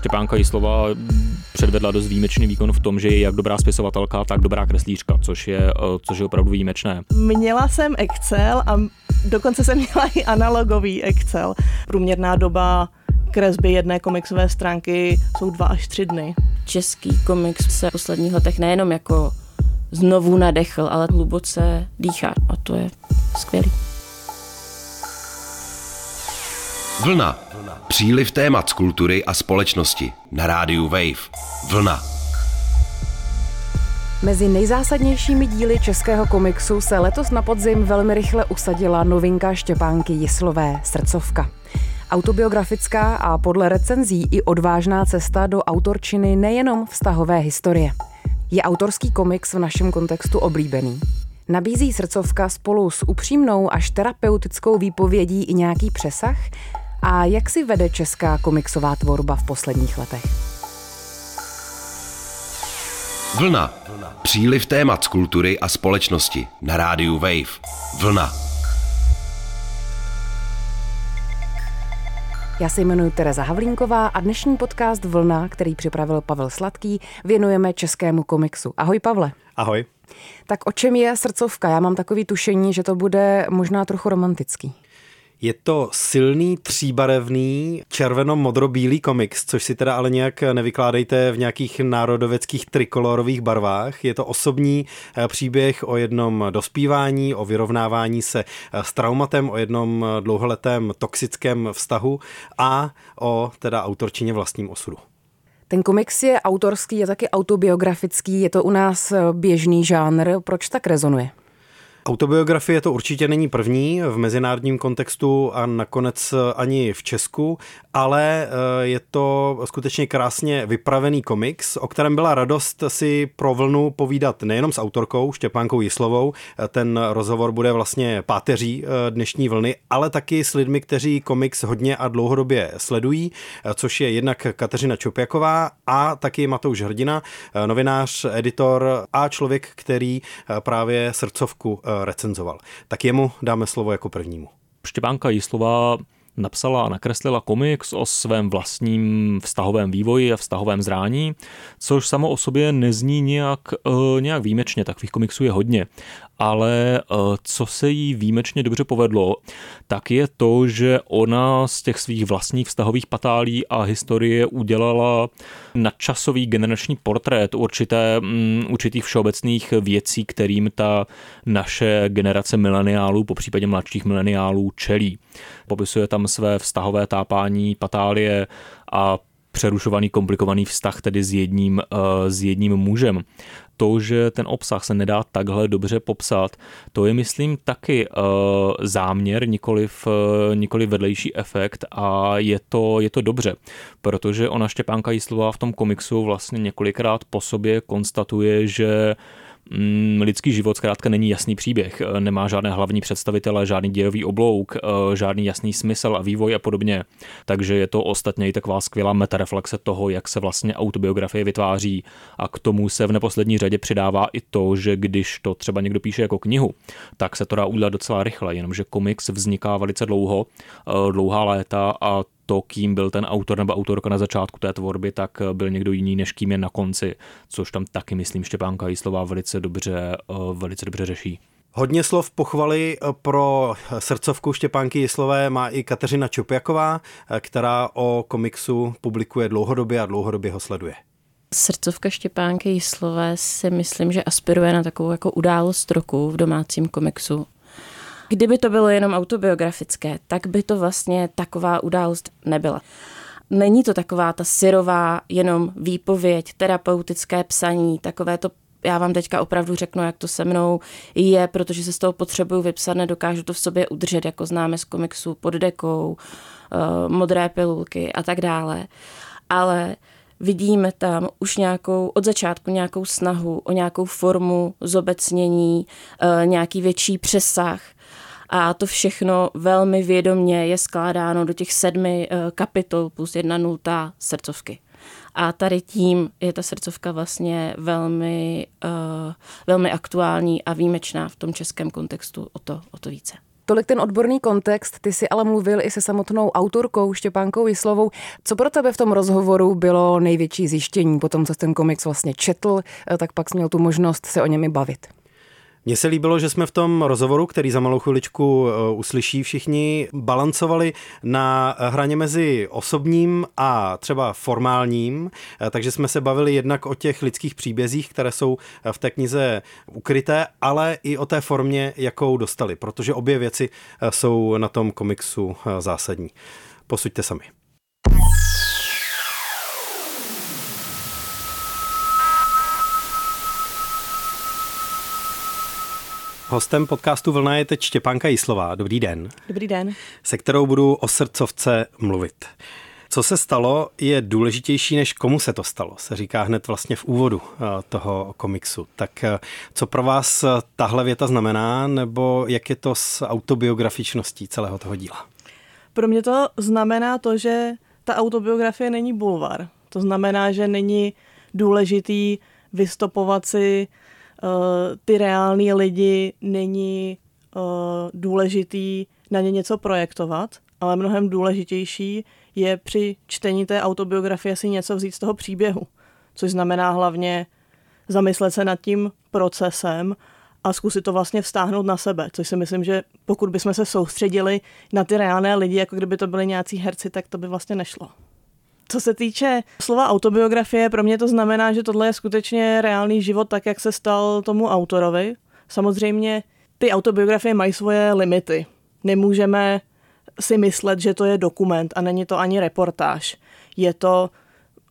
Štěpánka Jislova předvedla dost výjimečný výkon v tom, že je jak dobrá spisovatelka, tak dobrá kreslířka, což je, eh, což je opravdu výjimečné. Měla jsem Excel a dokonce jsem měla i analogový Excel. Průměrná doba kresby jedné komiksové stránky jsou dva až tři dny. Český komiks se v posledních letech nejenom jako znovu nadechl, ale hluboce dýchá a to je skvělý. Vlna. Příliv témat z kultury a společnosti. Na rádiu Wave. Vlna. Mezi nejzásadnějšími díly českého komiksu se letos na podzim velmi rychle usadila novinka Štěpánky Jislové Srdcovka. Autobiografická a podle recenzí i odvážná cesta do autorčiny nejenom vztahové historie. Je autorský komiks v našem kontextu oblíbený? Nabízí srdcovka spolu s upřímnou až terapeutickou výpovědí i nějaký přesah? A jak si vede česká komiksová tvorba v posledních letech? Vlna. Příliv témat z kultury a společnosti. Na rádiu Wave. Vlna. Já se jmenuji Tereza Havlínková a dnešní podcast Vlna, který připravil Pavel Sladký, věnujeme českému komiksu. Ahoj Pavle. Ahoj. Tak o čem je srdcovka? Já mám takový tušení, že to bude možná trochu romantický. Je to silný, tříbarevný, červeno-modro-bílý komiks, což si teda ale nějak nevykládejte v nějakých národoveckých trikolorových barvách. Je to osobní eh, příběh o jednom dospívání, o vyrovnávání se eh, s traumatem, o jednom dlouholetém toxickém vztahu a o teda autorčině vlastním osudu. Ten komiks je autorský, je taky autobiografický, je to u nás eh, běžný žánr. Proč tak rezonuje? Autobiografie to určitě není první v mezinárodním kontextu a nakonec ani v Česku, ale eh, je to skutečně krásně vypravený komiks, o kterém byla radost si pro vlnu povídat nejenom s autorkou Štěpánkou Jislovou, eh, ten rozhovor bude vlastně páteří eh, dnešní vlny, ale taky s lidmi, kteří komiks hodně a dlouhodobě sledují, což je jednak Kateřina Čopjaková a taky Matouš Hrdina, novinář, editor a člověk, který právě srdcovku recenzoval. Tak jemu dáme slovo jako prvnímu. Štěpánka Jislova napsala a nakreslila komiks o svém vlastním vztahovém vývoji a vztahovém zrání, což samo o sobě nezní nějak, uh, nějak výjimečně, takových komiksů je hodně. Ale uh, co se jí výjimečně dobře povedlo, tak je to, že ona z těch svých vlastních vztahových patálí a historie udělala nadčasový generační portrét určité, um, určitých všeobecných věcí, kterým ta naše generace mileniálů, po případě mladších mileniálů, čelí. Popisuje tam své vztahové tápání patálie a přerušovaný komplikovaný vztah tedy s jedním, uh, s jedním mužem. To, že ten obsah se nedá takhle dobře popsat, to je, myslím, taky uh, záměr, nikoliv, uh, nikoliv vedlejší efekt a je to, je to dobře, protože ona Štěpánka Jíslová v tom komiksu vlastně několikrát po sobě konstatuje, že lidský život zkrátka není jasný příběh, eh, nemá žádné hlavní představitele, žádný dějový oblouk, eh, žádný jasný smysl a vývoj a podobně. Takže je to ostatně i taková skvělá metareflexe toho, jak se vlastně autobiografie vytváří a k tomu se v neposlední řadě přidává i to, že když to třeba někdo píše jako knihu, tak se to dá udělat docela rychle, jenomže komiks vzniká velice dlouho, eh, dlouhá léta a to, kým byl ten autor nebo autorka na začátku té tvorby, tak byl někdo jiný, než kým je na konci, což tam taky, myslím, Štěpánka Jíslová velice dobře, eh, velice dobře řeší. Hodně slov pochvaly eh, pro srdcovku Štěpánky Jislové má i Kateřina Čopjaková, eh, která o komiksu publikuje dlouhodobě a dlouhodobě ho sleduje. Srdcovka Štěpánky Jislové si myslím, že aspiruje na takovou jako událost roku v domácím komiksu. Kdyby to bylo jenom autobiografické, tak by to vlastně taková událost nebyla. Není to taková ta syrová jenom výpověď, terapeutické psaní, takové to já vám teďka opravdu řeknu, jak to se mnou je, protože se z toho potřebuju vypsat, nedokážu to v sobě udržet, jako známe z komiksu pod dekou, uh, modré pilulky a tak dále. Ale vidíme tam už nějakou, od začátku nějakou snahu o nějakou formu zobecnění, uh, nějaký větší přesah, a to všechno velmi vědomně je skládáno do těch sedmi eh, kapitol plus jedna nultá srdcovky. A tady tím je ta srdcovka vlastně velmi, uh, velmi aktuální a výjimečná v tom českém kontextu o to, o to více. Tolik ten odborný kontext, ty si ale mluvil i se samotnou autorkou Štěpánkou Jislovou. Co pro tebe v tom rozhovoru bylo největší zjištění? Potom, co ten komiks vlastně četl, eh, tak pak jsi měl tu možnost se o němi bavit. Mně se líbilo, že jsme v tom rozhovoru, který za malou chviličku eh, uslyší všichni, balancovali na hraně mezi osobním a třeba formálním, eh, takže jsme se bavili jednak o těch lidských příbězích, které jsou v té knize ukryté, ale i o té formě, jakou dostali, protože obě věci eh, jsou na tom komiksu zásadní. Posuďte sami. Hostem podcastu Vlna je teď Štěpánka Jislová. Dobrý den. Dobrý den. Se kterou budu o srdcovce mluvit. Co se stalo, je důležitější, než komu se to stalo, se říká hned vlastně v úvodu eh, toho komiksu. Tak eh, co pro vás eh, tahle věta znamená, nebo jak je to s autobiografičností celého toho díla? Pro mě to znamená to, že ta autobiografie není bulvar. To znamená, že není důležitý vystopovat si ty reální lidi není uh, důležitý na ně něco projektovat, ale mnohem důležitější je při čtení té autobiografie si něco vzít z toho příběhu, což znamená hlavně zamyslet se nad tím procesem a zkusit to vlastně vztáhnout na sebe, což si myslím, že pokud bychom se soustředili na ty reálné lidi, jako kdyby to byli nějací herci, tak to by vlastně nešlo. Co se týče slova autobiografie, pro mě to znamená, že tohle je skutečně reálný život tak, jak se stal tomu autorovi. Samozřejmě ty autobiografie mají svoje limity. Nemůžeme si myslet, že to je dokument a není to ani reportáž. Je to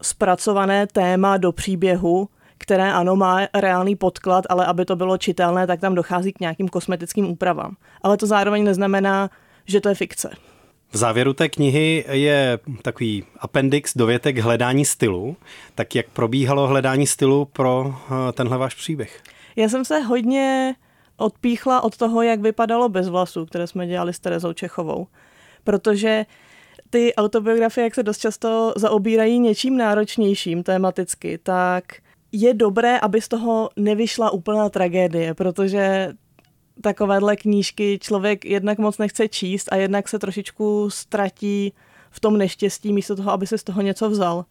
zpracované téma do příběhu, které ano má reálný podklad, ale aby to bylo čitelné, tak tam dochází k nějakým kosmetickým úpravám. Ale to zároveň neznamená, že to je fikce. V závěru té knihy je takový appendix, dovětek hledání stylu. Tak jak probíhalo hledání stylu pro eh, tenhle váš příběh? Já jsem se hodně odpíchla od toho, jak vypadalo bez vlasů, které jsme dělali s Terezou Čechovou. Protože ty autobiografie, jak se dost často zaobírají něčím náročnějším tematicky, tak je dobré, aby z toho nevyšla úplná tragédie, protože takovéhle knížky člověk jednak moc nechce číst a jednak se trošičku ztratí v tom neštěstí místo toho, aby se z toho něco vzal.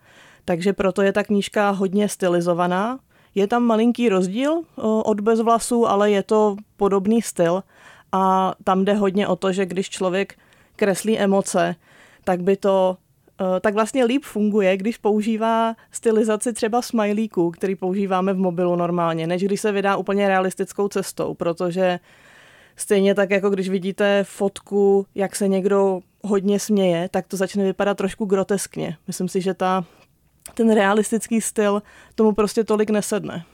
Takže proto je ta knížka hodně stylizovaná. Je tam malinký rozdíl od bez vlasů, ale je to podobný styl a tam jde hodně o to, že když člověk kreslí emoce, tak by to tak vlastně líp funguje, když používá stylizaci třeba smajlíků, který používáme v mobilu normálně, než když se vydá úplně realistickou cestou, protože stejně tak, jako když vidíte fotku, jak se někdo hodně směje, tak to začne vypadat trošku groteskně. Myslím si, že ta, ten realistický styl tomu prostě tolik nesedne.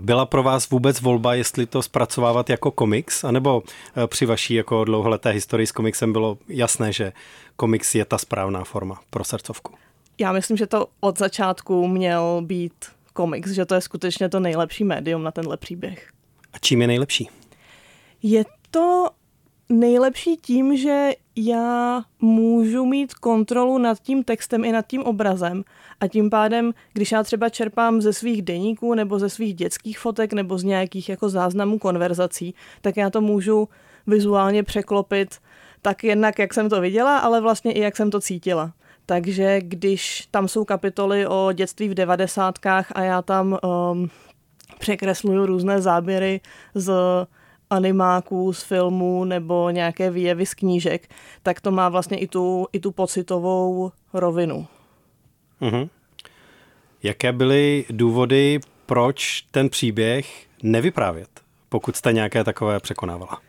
Byla pro vás vůbec volba, jestli to zpracovávat jako komiks, anebo eh, při vaší jako dlouholeté historii s komiksem bylo jasné, že komiks je ta správná forma pro srdcovku? Já myslím, že to od začátku měl být komiks, že to je skutečně to nejlepší médium na tenhle příběh. A čím je nejlepší? Je to nejlepší tím, že já můžu mít kontrolu nad tím textem i nad tím obrazem a tím pádem, když já třeba čerpám ze svých deníků nebo ze svých dětských fotek nebo z nějakých jako záznamů konverzací, tak já to můžu vizuálně překlopit tak jednak, jak jsem to viděla, ale vlastně i jak jsem to cítila. Takže když tam jsou kapitoly o dětství v devadesátkách a já tam um, překresluju různé záběry z animáků, z filmů nebo nějaké výjevy z knížek, tak to má vlastně i tu, i tu pocitovou rovinu. Mm-hmm. Jaké byly důvody, proč ten příběh nevyprávět, pokud jste nějaké takové překonávala?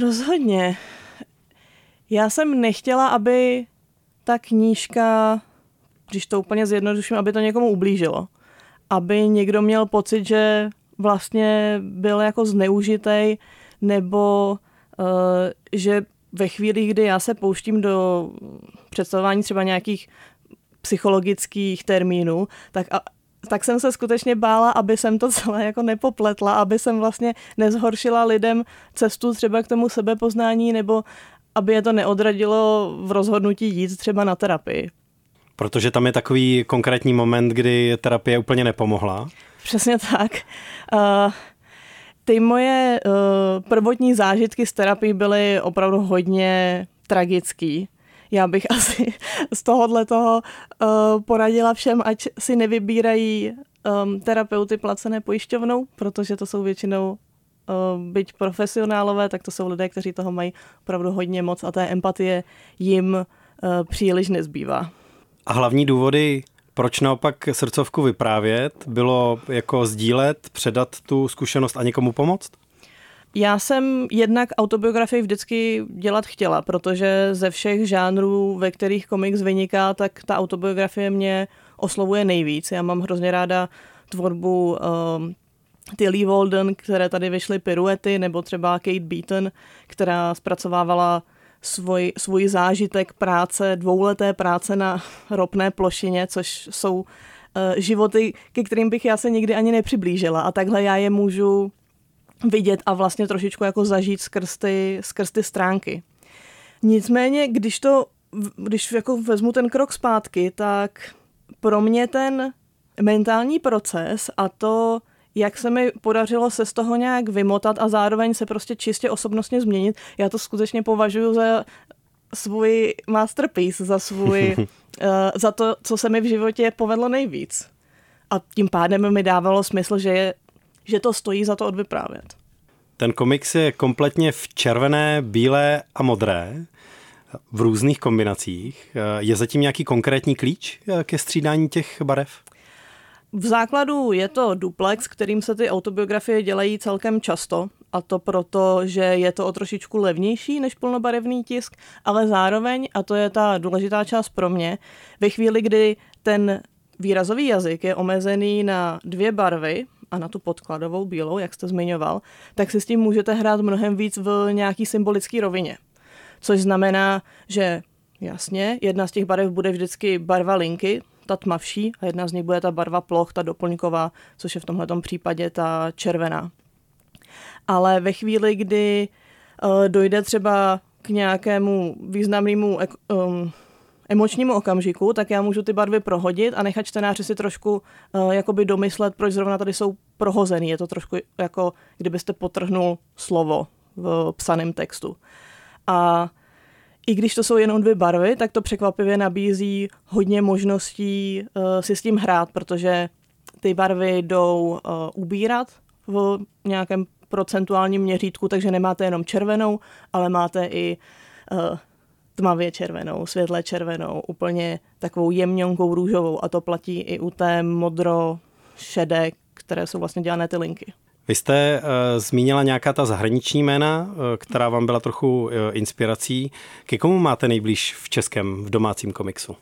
Rozhodně. Já jsem nechtěla, aby ta knížka, když to úplně zjednoduším, aby to někomu ublížilo. Aby někdo měl pocit, že vlastně byl jako zneužitej, nebo uh, že ve chvíli, kdy já se pouštím do představování třeba nějakých psychologických termínů, tak a, tak jsem se skutečně bála, aby jsem to celé jako nepopletla, aby jsem vlastně nezhoršila lidem cestu třeba k tomu sebepoznání, nebo aby je to neodradilo v rozhodnutí jít třeba na terapii. Protože tam je takový konkrétní moment, kdy terapie úplně nepomohla. Přesně tak. Uh, Ty moje uh, prvotní zážitky z terapii byly opravdu hodně tragický. Já bych asi z tohohle toho uh, poradila všem, ať si nevybírají um, terapeuty placené pojišťovnou, protože to jsou většinou byť profesionálové, tak to jsou lidé, kteří toho mají opravdu hodně moc a té empatie jim příliš nezbývá. A hlavní důvody, proč naopak srdcovku vyprávět, bylo jako sdílet, předat tu zkušenost a někomu pomoct? Já jsem jednak autobiografii vždycky dělat chtěla, protože ze všech žánrů, ve kterých komiks vyniká, tak ta autobiografie mě oslovuje nejvíc. Já mám hrozně ráda tvorbu ty Lee Walden, které tady vyšly piruety, nebo třeba Kate Beaton, která zpracovávala svůj, svůj zážitek práce, dvouleté práce na ropné plošině, což jsou uh, životy, ke kterým bych já se nikdy ani nepřiblížila. A takhle já je můžu vidět a vlastně trošičku jako zažít skrz ty, skrz ty stránky. Nicméně, když to, když jako vezmu ten krok zpátky, tak pro mě ten mentální proces a to, jak se mi podařilo se z toho nějak vymotat a zároveň se prostě čistě osobnostně změnit, já to skutečně považuji za svůj masterpiece, za svůj, uh, za to, co se mi v životě povedlo nejvíc. A tím pádem mi dávalo smysl, že, je, že to stojí za to odvyprávět. Ten komiks je kompletně v červené, bílé a modré v různých kombinacích. Je zatím nějaký konkrétní klíč ke střídání těch barev? V základu je to duplex, kterým se ty autobiografie dělají celkem často, a to proto, že je to o trošičku levnější než plnobarevný tisk, ale zároveň, a to je ta důležitá část pro mě, ve chvíli, kdy ten výrazový jazyk je omezený na dvě barvy, a na tu podkladovou bílou, jak jste zmiňoval, tak si s tím můžete hrát mnohem víc v nějaký symbolický rovině. Což znamená, že jasně, jedna z těch barev bude vždycky barva linky, ta tmavší, a jedna z nich bude ta barva ploch, ta doplňková, což je v tomhle případě ta červená. Ale ve chvíli, kdy uh, dojde třeba k nějakému významnému um, emočnímu okamžiku, tak já můžu ty barvy prohodit a nechat čtenáři si trošku uh, jakoby domyslet, proč zrovna tady jsou prohozený. Je to trošku jako kdybyste potrhnul slovo v psaném textu. A i když to jsou jenom dvě barvy, tak to překvapivě nabízí hodně možností uh, si s tím hrát, protože ty barvy jdou uh, ubírat v nějakém procentuálním měřítku, takže nemáte jenom červenou, ale máte i uh, tmavě červenou, světle červenou, úplně takovou jemňonkou růžovou a to platí i u té modro šedé, které jsou vlastně dělané ty linky. Vy jste uh, zmínila nějaká ta zahraniční jména, uh, která vám byla trochu uh, inspirací. Ke komu máte nejblíž v českém, v domácím komiksu?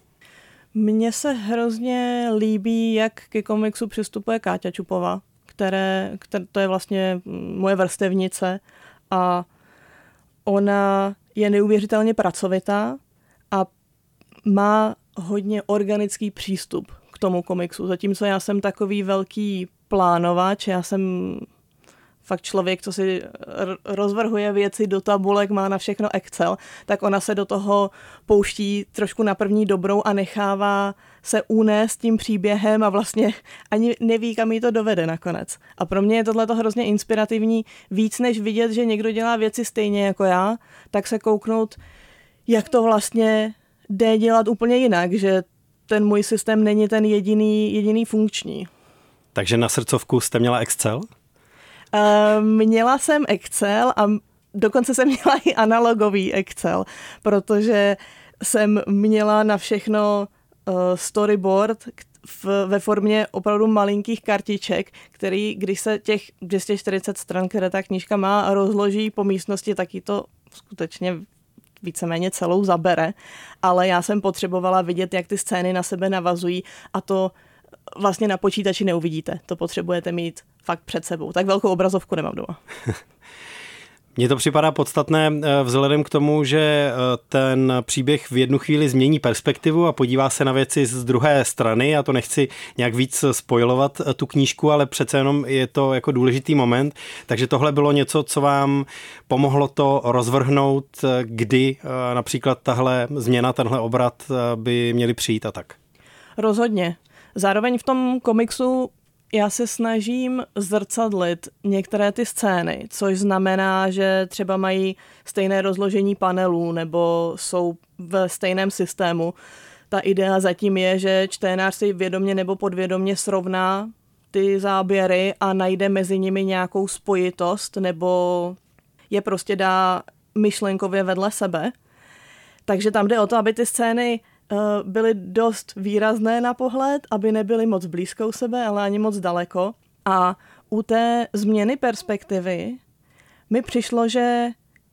Mně se hrozně líbí, jak ke komiksu přistupuje Káťa Čupová, které, které, to je vlastně moje vrstevnice a ona je neuvěřitelně pracovitá a má hodně organický přístup k tomu komiksu. Zatímco já jsem takový velký plánovač, já jsem fakt člověk, co si rozvrhuje věci do tabulek, má na všechno Excel, tak ona se do toho pouští trošku na první dobrou a nechává se unést tím příběhem a vlastně ani neví, kam jí to dovede nakonec. A pro mě je tohle hrozně inspirativní, víc než vidět, že někdo dělá věci stejně jako já, tak se kouknout, jak to vlastně jde dělat úplně jinak, že ten můj systém není ten jediný, jediný funkční. Takže na srdcovku jste měla Excel? Uh, měla jsem Excel a dokonce jsem měla i analogový Excel, protože jsem měla na všechno uh, storyboard ve formě opravdu malinkých kartiček, který, když se těch 240 stran, které ta knížka má, rozloží po místnosti, tak ji to skutečně víceméně celou zabere, ale já jsem potřebovala vidět, jak ty scény na sebe navazují a to vlastně na počítači neuvidíte. To potřebujete mít fakt před sebou. Tak velkou obrazovku nemám doma. Mně to připadá podstatné eh, vzhledem k tomu, že eh, ten příběh v jednu chvíli změní perspektivu a podívá se na věci z druhé strany. a to nechci nějak víc spojovat eh, tu knížku, ale přece jenom je to jako důležitý moment. Takže tohle bylo něco, co vám pomohlo to rozvrhnout, kdy například tahle změna, tenhle obrat by měly přijít a tak. Rozhodně. Zároveň v tom komiksu já se snažím zrcadlit některé ty scény, což znamená, že třeba mají stejné rozložení panelů nebo jsou v stejném systému. Ta idea zatím je, že čtenář si vědomě nebo podvědomě srovná ty záběry a najde mezi nimi nějakou spojitost nebo je prostě dá myšlenkově vedle sebe. Takže tam jde o to, aby ty scény byly dost výrazné na pohled, aby nebyly moc blízko u sebe, ale ani moc daleko. A u té změny perspektivy mi přišlo, že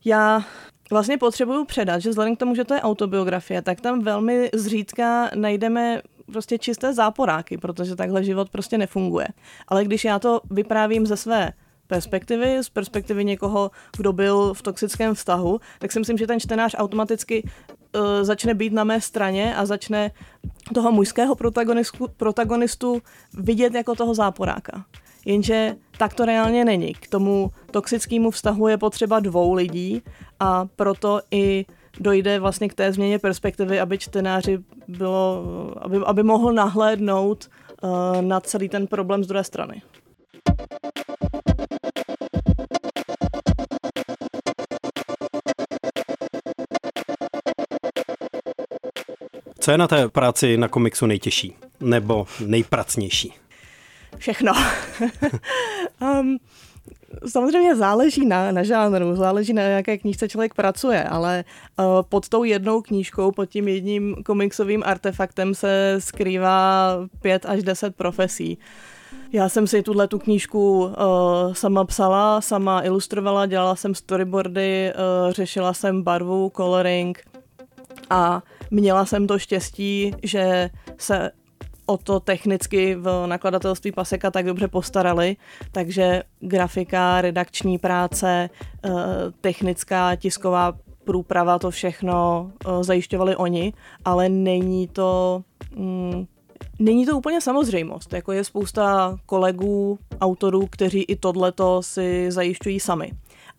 já vlastně potřebuju předat, že vzhledem k tomu, že to je autobiografie, tak tam velmi zřídka najdeme prostě čisté záporáky, protože takhle život prostě nefunguje. Ale když já to vyprávím ze své perspektivy, z perspektivy někoho, kdo byl v toxickém vztahu, tak si myslím, že ten čtenář automaticky uh, začne být na mé straně a začne toho mužského protagonistu, protagonistu vidět jako toho záporáka. Jenže tak to reálně není. K tomu toxickému vztahu je potřeba dvou lidí a proto i dojde vlastně k té změně perspektivy, aby čtenáři bylo, aby, aby mohl nahlédnout uh, na celý ten problém z druhé strany. Co je na té práci na komiksu nejtěžší? Nebo nejpracnější? Všechno. um, samozřejmě záleží na, na žánru, záleží na jaké knížce člověk pracuje, ale uh, pod tou jednou knížkou, pod tím jedním komiksovým artefaktem se skrývá pět až deset profesí. Já jsem si tuhle tu knížku uh, sama psala, sama ilustrovala, dělala jsem storyboardy, uh, řešila jsem barvu, coloring a měla jsem to štěstí, že se o to technicky v nakladatelství Paseka tak dobře postarali, takže grafika, redakční práce, eh, technická, tisková průprava, to všechno eh, zajišťovali oni, ale není to... Mm, Není to úplně samozřejmost, jako je spousta kolegů, autorů, kteří i tohleto si zajišťují sami.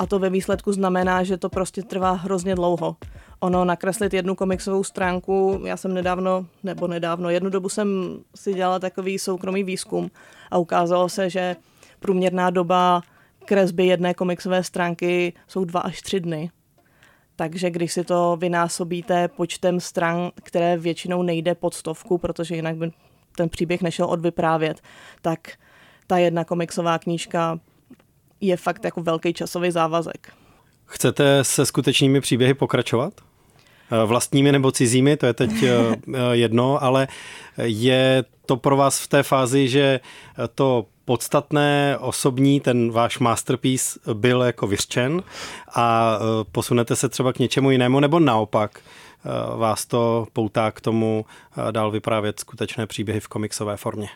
A to ve výsledku znamená, že to prostě trvá hrozně dlouho ono nakreslit jednu komiksovou stránku, já jsem nedávno, nebo nedávno, jednu dobu jsem si dělala takový soukromý výzkum a ukázalo se, že průměrná doba kresby jedné komiksové stránky jsou dva až tři dny. Takže když si to vynásobíte počtem stran, které většinou nejde pod stovku, protože jinak by ten příběh nešel odvyprávět, tak ta jedna komiksová knížka je fakt jako velký časový závazek. Chcete se skutečnými příběhy pokračovat? Eh, vlastními nebo cizími, to je teď eh, eh, jedno, ale je to pro vás v té fázi, že to podstatné osobní, ten váš masterpiece byl jako vyřčen a posunete se třeba k něčemu jinému, nebo naopak vás to poutá k tomu dál vyprávět skutečné příběhy v komiksové formě?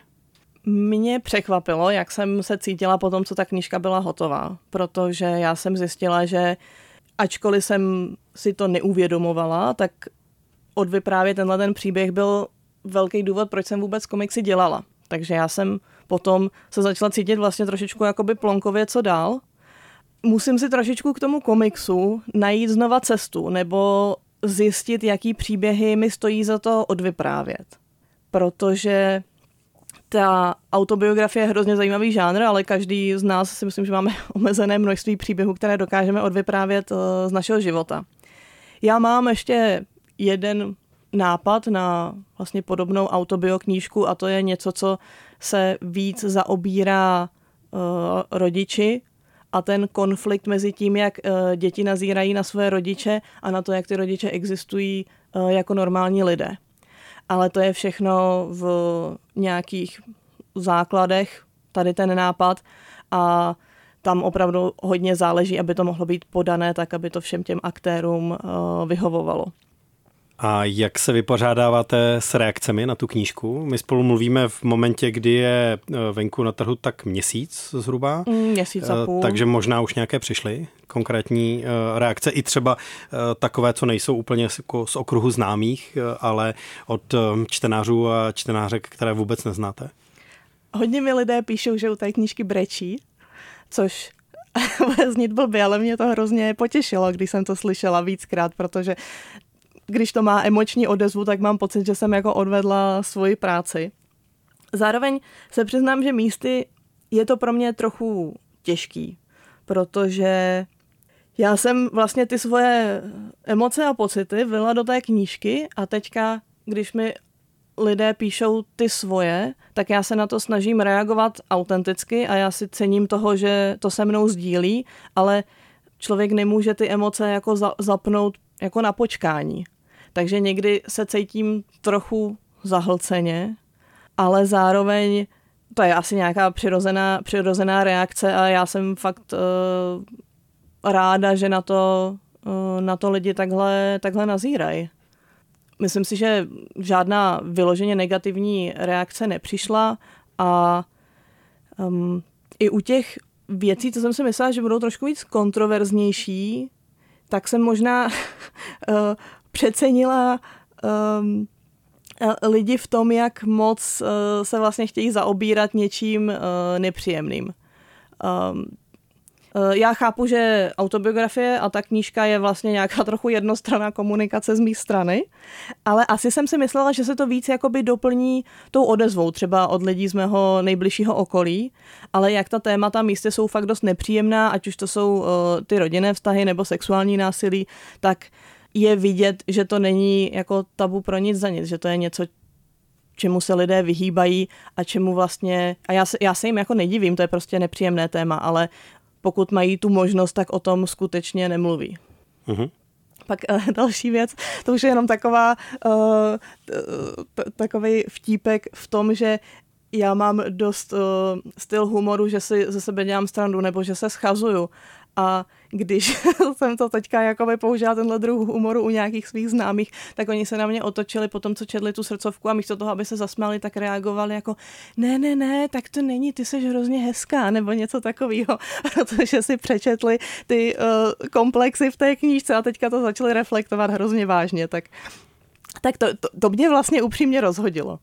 Mě překvapilo, jak jsem se cítila po tom, co ta knížka byla hotová, protože já jsem zjistila, že ačkoliv jsem si to neuvědomovala, tak odvyprávět tenhle ten příběh byl velký důvod, proč jsem vůbec komiksy dělala. Takže já jsem potom se začala cítit vlastně trošičku jakoby plonkově, co dál. Musím si trošičku k tomu komiksu najít znova cestu, nebo zjistit, jaký příběhy mi stojí za to odvyprávět. Protože ta autobiografie je hrozně zajímavý žánr, ale každý z nás si myslím, že máme omezené množství příběhů, které dokážeme odvyprávět eh, z našeho života. Já mám ještě jeden nápad na vlastně podobnou autobioknížku a to je něco, co se víc zaobírá uh, rodiči a ten konflikt mezi tím, jak uh, děti nazírají na své rodiče a na to, jak ty rodiče existují uh, jako normální lidé ale to je všechno v nějakých základech, tady ten nápad a tam opravdu hodně záleží, aby to mohlo být podané tak, aby to všem těm aktérům uh, vyhovovalo. A jak se vypořádáváte s reakcemi na tu knížku? My spolu mluvíme v momentě, kdy je eh, venku na trhu tak měsíc zhruba. Mm, měsíc a eh, půl. Takže možná už nějaké přišly konkrétní eh, reakce, i třeba takové, co nejsou úplně z okruhu známých, ale od čtenářů a čtenářek, které vůbec neznáte. Hodně mi lidé píšou, že u té knížky brečí, což bude znít blbě, ale mě to hrozně potěšilo, když jsem to slyšela víckrát, protože když to má emoční odezvu, tak mám pocit, že jsem jako odvedla svoji práci. Zároveň se přiznám, že místy je to pro mě trochu těžký, protože já jsem vlastně ty svoje emoce a pocity vylila do té knížky a teďka, když mi lidé píšou ty svoje, tak já se na to snažím reagovat autenticky a já si cením toho, že to se mnou sdílí, ale člověk nemůže ty emoce jako za, zapnout jako na počkání. Takže někdy se cítím trochu zahlceně, ale zároveň to je asi nějaká přirozená, přirozená reakce a já jsem fakt uh, ráda, že na to, uh, na to lidi takhle, takhle nazírají. Myslím si, že žádná vyloženě negativní reakce nepřišla a um, i u těch věcí, co jsem si myslela, že budou trošku víc kontroverznější, tak jsem možná uh, přecenila um, lidi v tom, jak moc uh, se vlastně chtějí zaobírat něčím uh, nepříjemným. Um, já chápu, že autobiografie a ta knížka je vlastně nějaká trochu jednostranná komunikace z mé strany, ale asi jsem si myslela, že se to víc jakoby doplní tou odezvou, třeba od lidí z mého nejbližšího okolí, ale jak ta témata místě jsou fakt dost nepříjemná, ať už to jsou uh, ty rodinné vztahy nebo sexuální násilí, tak je vidět, že to není jako tabu pro nic za nic, že to je něco, čemu se lidé vyhýbají a čemu vlastně, a já se, já se jim jako nedivím, to je prostě nepříjemné téma, ale pokud mají tu možnost, tak o tom skutečně nemluví. Uh-huh. Pak uh, další věc, to už je jenom taková, uh, t- takový vtípek v tom, že já mám dost uh, styl humoru, že si ze sebe dělám strandu nebo že se schazuju. A když jsem to teďka jakoby použila tenhle druh humoru u nějakých svých známých, tak oni se na mě otočili po tom, co četli tu srdcovku a místo toho, aby se zasmáli, tak reagovali jako ne, ne, ne, tak to není, ty jsi hrozně hezká, nebo něco takového, protože si přečetli ty uh, komplexy v té knížce a teďka to začali reflektovat hrozně vážně, tak tak to, to, to mě vlastně upřímně rozhodilo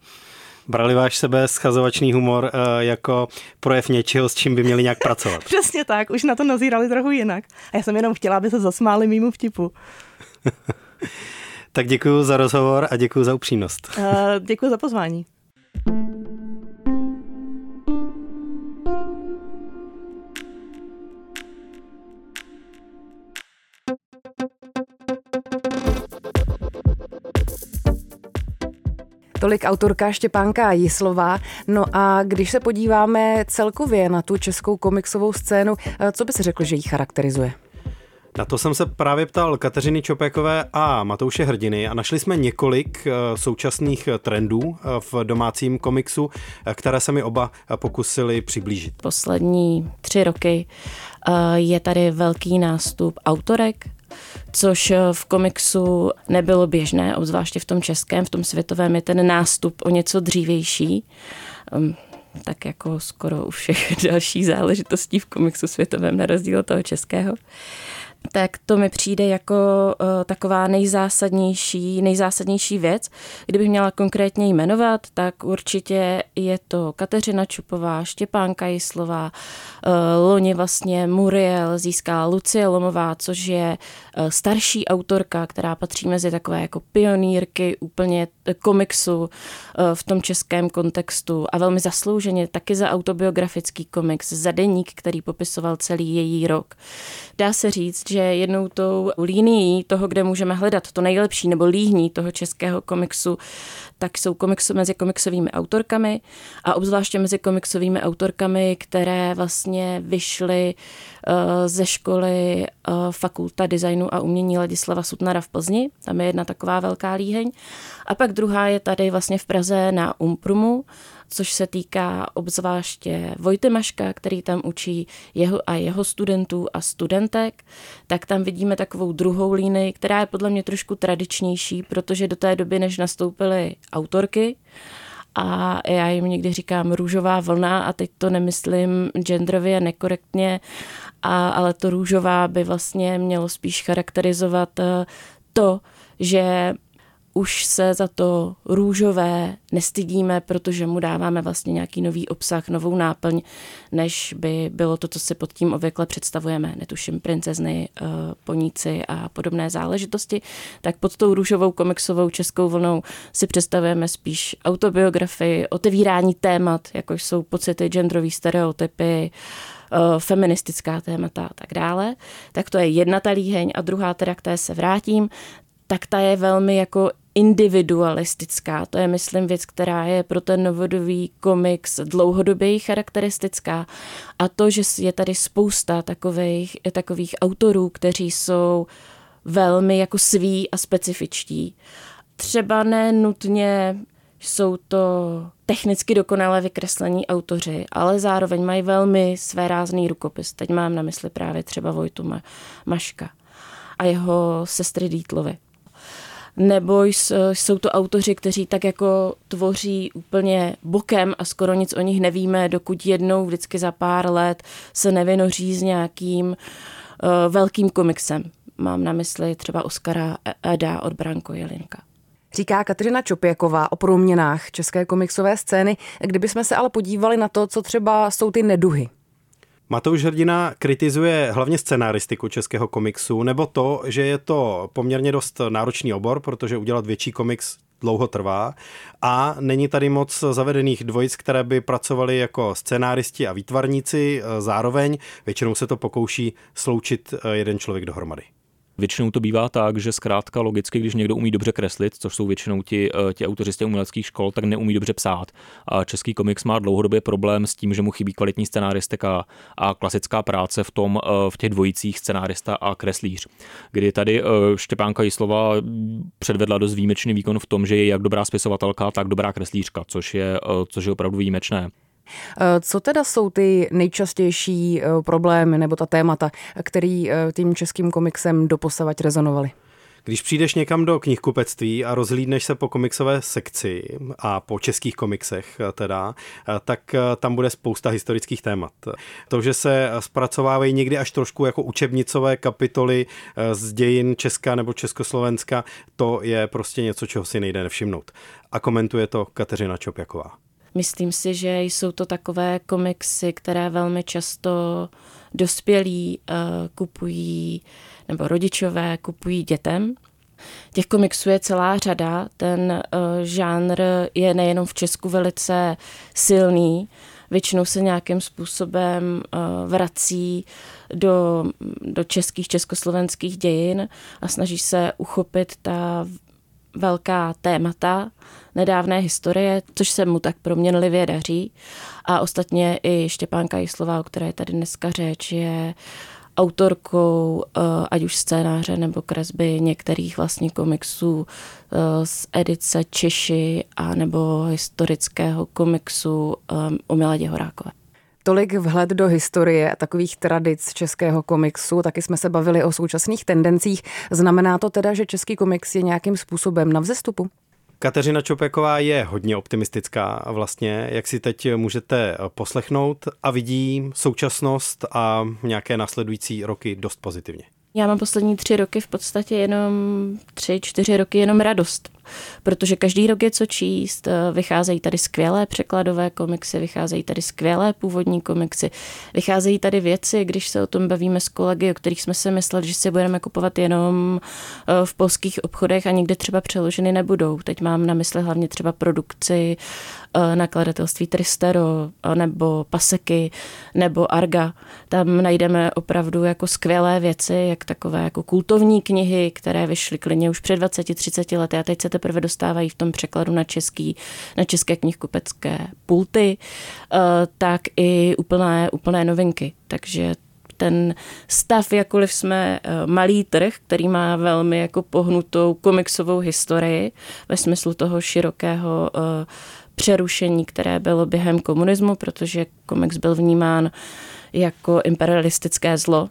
brali váš sebe schazovačný humor uh, jako projev něčeho, s čím by měli nějak pracovat. Přesně tak, už na to nazírali trochu jinak. A já jsem jenom chtěla, aby se zasmáli mýmu vtipu. tak děkuji za rozhovor a děkuji za upřímnost. Uh, děkuji za pozvání. Tolik autorka Štěpánka Jislová. No a když se podíváme celkově na tu českou komiksovou scénu, eh, co by se řekl, že ji charakterizuje? Na to jsem se právě ptal Kateřiny Čopékové a Matouše Hrdiny a našli jsme několik eh, současných trendů eh, v domácím komiksu, které se mi oba pokusili přiblížit. Poslední tři roky je tady velký nástup autorek, což eh, v komiksu nebylo běžné, obzvláště v tom českém, v tom světovém je ten nástup o něco dřívější. Um, tak jako skoro u všech dalších záležitostí v komiksu světovém, na rozdíl od toho českého tak to mi přijde jako uh, taková nejzásadnější, nejzásadnější věc. Kdybych měla konkrétně jmenovat, tak určitě je to Kateřina Čupová, Štěpánka Jislová, uh, loni vlastně Muriel získala Lucie Lomová, což je uh, starší autorka, která patří mezi takové jako pionýrky úplně komiksu uh, v tom českém kontextu a velmi zaslouženě taky za autobiografický komiks, za deník, který popisoval celý její rok. Dá se říct, že jednou tou línií toho, kde můžeme hledat to nejlepší nebo líhní toho českého komiksu, tak jsou komiksu mezi komiksovými autorkami a obzvláště mezi komiksovými autorkami, které vlastně vyšly uh, ze školy uh, Fakulta designu a umění Ladislava Sutnara v Plzni. Tam je jedna taková velká líheň. A pak druhá je tady vlastně v Praze na Umprumu, což se týká obzvláště Vojty Maška, který tam učí jeho a jeho studentů a studentek, tak tam vidíme takovou druhou línii, která je podle mě trošku tradičnější, protože do té doby, než nastoupily autorky, a já jim někdy říkám růžová vlna a teď to nemyslím genderově nekorektně, a, ale to růžová by vlastně mělo spíš charakterizovat eh, to, že už se za to růžové nestydíme, protože mu dáváme vlastně nějaký nový obsah, novou náplň, než by bylo to, co si pod tím obvykle představujeme. Netuším princezny, eh, poníci a podobné záležitosti. Tak pod tou růžovou komiksovou českou vlnou si představujeme spíš autobiografii, otevírání témat, jako jsou pocity, genderové stereotypy, eh, feministická témata a tak dále. Tak to je jedna ta líheň a druhá teda, k té se vrátím, tak ta je velmi jako individualistická. To je, myslím, věc, která je pro ten novodobý komiks dlouhodobě charakteristická. A to, že je tady spousta takových, takových autorů, kteří jsou velmi jako sví a specifičtí. Třeba ne nutně jsou to technicky dokonale vykreslení autoři, ale zároveň mají velmi své rázný rukopis. Teď mám na mysli právě třeba Vojtu Maška a jeho sestry Dítlovy nebo jsou to autoři, kteří tak jako tvoří úplně bokem a skoro nic o nich nevíme, dokud jednou vždycky za pár let se nevynoří s nějakým uh, velkým komiksem. Mám na mysli třeba Oskara Eda od Branko Jelinka. Říká Kateřina Čopěková o proměnách české komiksové scény, kdybychom se ale podívali na to, co třeba jsou ty neduhy Matouš Hrdina kritizuje hlavně scenaristiku českého komiksu, nebo to, že je to poměrně dost náročný obor, protože udělat větší komiks dlouho trvá a není tady moc zavedených dvojic, které by pracovali jako scenáristi a výtvarníci zároveň. Většinou se to pokouší sloučit jeden člověk dohromady. Většinou to bývá tak, že zkrátka logicky, když někdo umí dobře kreslit, což jsou většinou ti, eh, ti autoři z uměleckých škol, tak neumí dobře psát. A český komiks má dlouhodobě problém s tím, že mu chybí kvalitní scenáristika a klasická práce v tom eh, v těch dvojicích scenárista a kreslíř. Kdy tady eh, Štěpánka Jislova předvedla dost výjimečný výkon v tom, že je jak dobrá spisovatelka, tak dobrá kreslířka, což je, což je opravdu výjimečné. Eh, co teda jsou ty nejčastější eh, problémy nebo ta témata, který eh, tím českým komiksem doposavať rezonovaly? Když přijdeš někam do knihkupectví a rozhlídneš se po komiksové sekci a po českých komiksech teda, tak tam bude spousta historických témat. To, že se zpracovávají někdy až trošku jako učebnicové kapitoly z dějin Česka nebo Československa, to je prostě něco, čeho si nejde nevšimnout. A komentuje to Kateřina Čopjaková. Myslím si, že jsou to takové komiksy, které velmi často dospělí uh, kupují, nebo rodičové kupují dětem. Těch komiksů je celá řada. Ten uh, žánr je nejenom v Česku velice silný, většinou se nějakým způsobem uh, vrací do, do českých, československých dějin a snaží se uchopit ta velká témata nedávné historie, což se mu tak proměnlivě daří. A ostatně i Štěpánka Jislová, o které je tady dneska řeč, je autorkou eh, ať už scénáře nebo kresby některých vlastních komiksů eh, z edice Češi a nebo historického komiksu o eh, Miladě Horákové. Tolik vhled do historie a takových tradic českého komiksu, taky jsme se bavili o současných tendencích. Znamená to teda, že český komiks je nějakým způsobem na vzestupu? Kateřina Čopeková je hodně optimistická vlastně, jak si teď můžete poslechnout a vidí současnost a nějaké následující roky dost pozitivně. Já mám poslední tři roky v podstatě jenom tři, čtyři roky jenom radost protože každý rok je co číst, eh, vycházejí tady skvělé překladové komiksy, vycházejí tady skvělé původní komiksy, vycházejí tady věci, když se o tom bavíme s kolegy, o kterých jsme si mysleli, že si budeme kupovat jenom eh, v polských obchodech a nikdy třeba přeloženy nebudou. Teď mám na mysli hlavně třeba produkci eh, nakladatelství Tristero nebo Paseky nebo Arga. Tam najdeme opravdu jako skvělé věci, jak takové jako kultovní knihy, které vyšly klidně už před 20-30 lety a teď se teprve dostávají v tom překladu na, český, na české knihkupecké pulty, eh, tak i úplné, úplné novinky. Takže ten stav, jakkoliv jsme eh, malý trh, který má velmi jako pohnutou komiksovou historii ve smyslu toho širokého eh, přerušení, které bylo během komunismu, protože komiks byl vnímán jako imperialistické zlo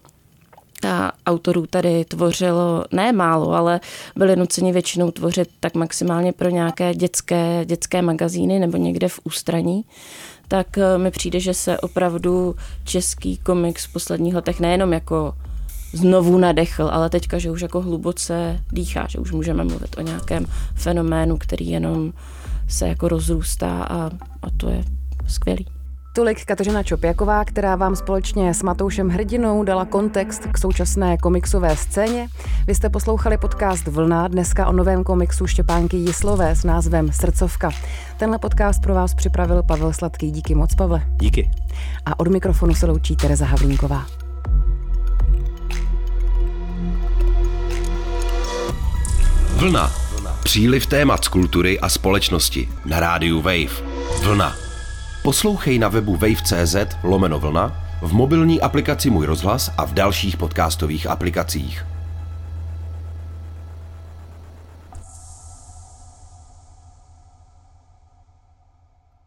a autorů tady tvořilo ne málo, ale byli nuceni většinou tvořit tak maximálně pro nějaké dětské, dětské magazíny nebo někde v ústraní tak eh, mi přijde, že se opravdu český komiks v posledních letech nejenom jako znovu nadechl, ale teďka, že už jako hluboce dýchá, že už můžeme mluvit o nějakém fenoménu, který jenom se jako rozrůstá a, a to je skvělý. Tolik Kateřina Čopěková, která vám společně s Matoušem Hrdinou dala kontext k současné komiksové scéně. Vy jste poslouchali podcast Vlna, dneska o novém komiksu Štěpánky Jislové s názvem Srdcovka. Tenhle podcast pro vás připravil Pavel Sladký. Díky moc, Pavle. Díky. A od mikrofonu se loučí Tereza Havlínková. Vlna. Příliv témat z kultury a společnosti na rádiu Wave. Vlna. Poslouchej na webu wave.cz lomeno vlna, v mobilní aplikaci Můj rozhlas a v dalších podcastových aplikacích.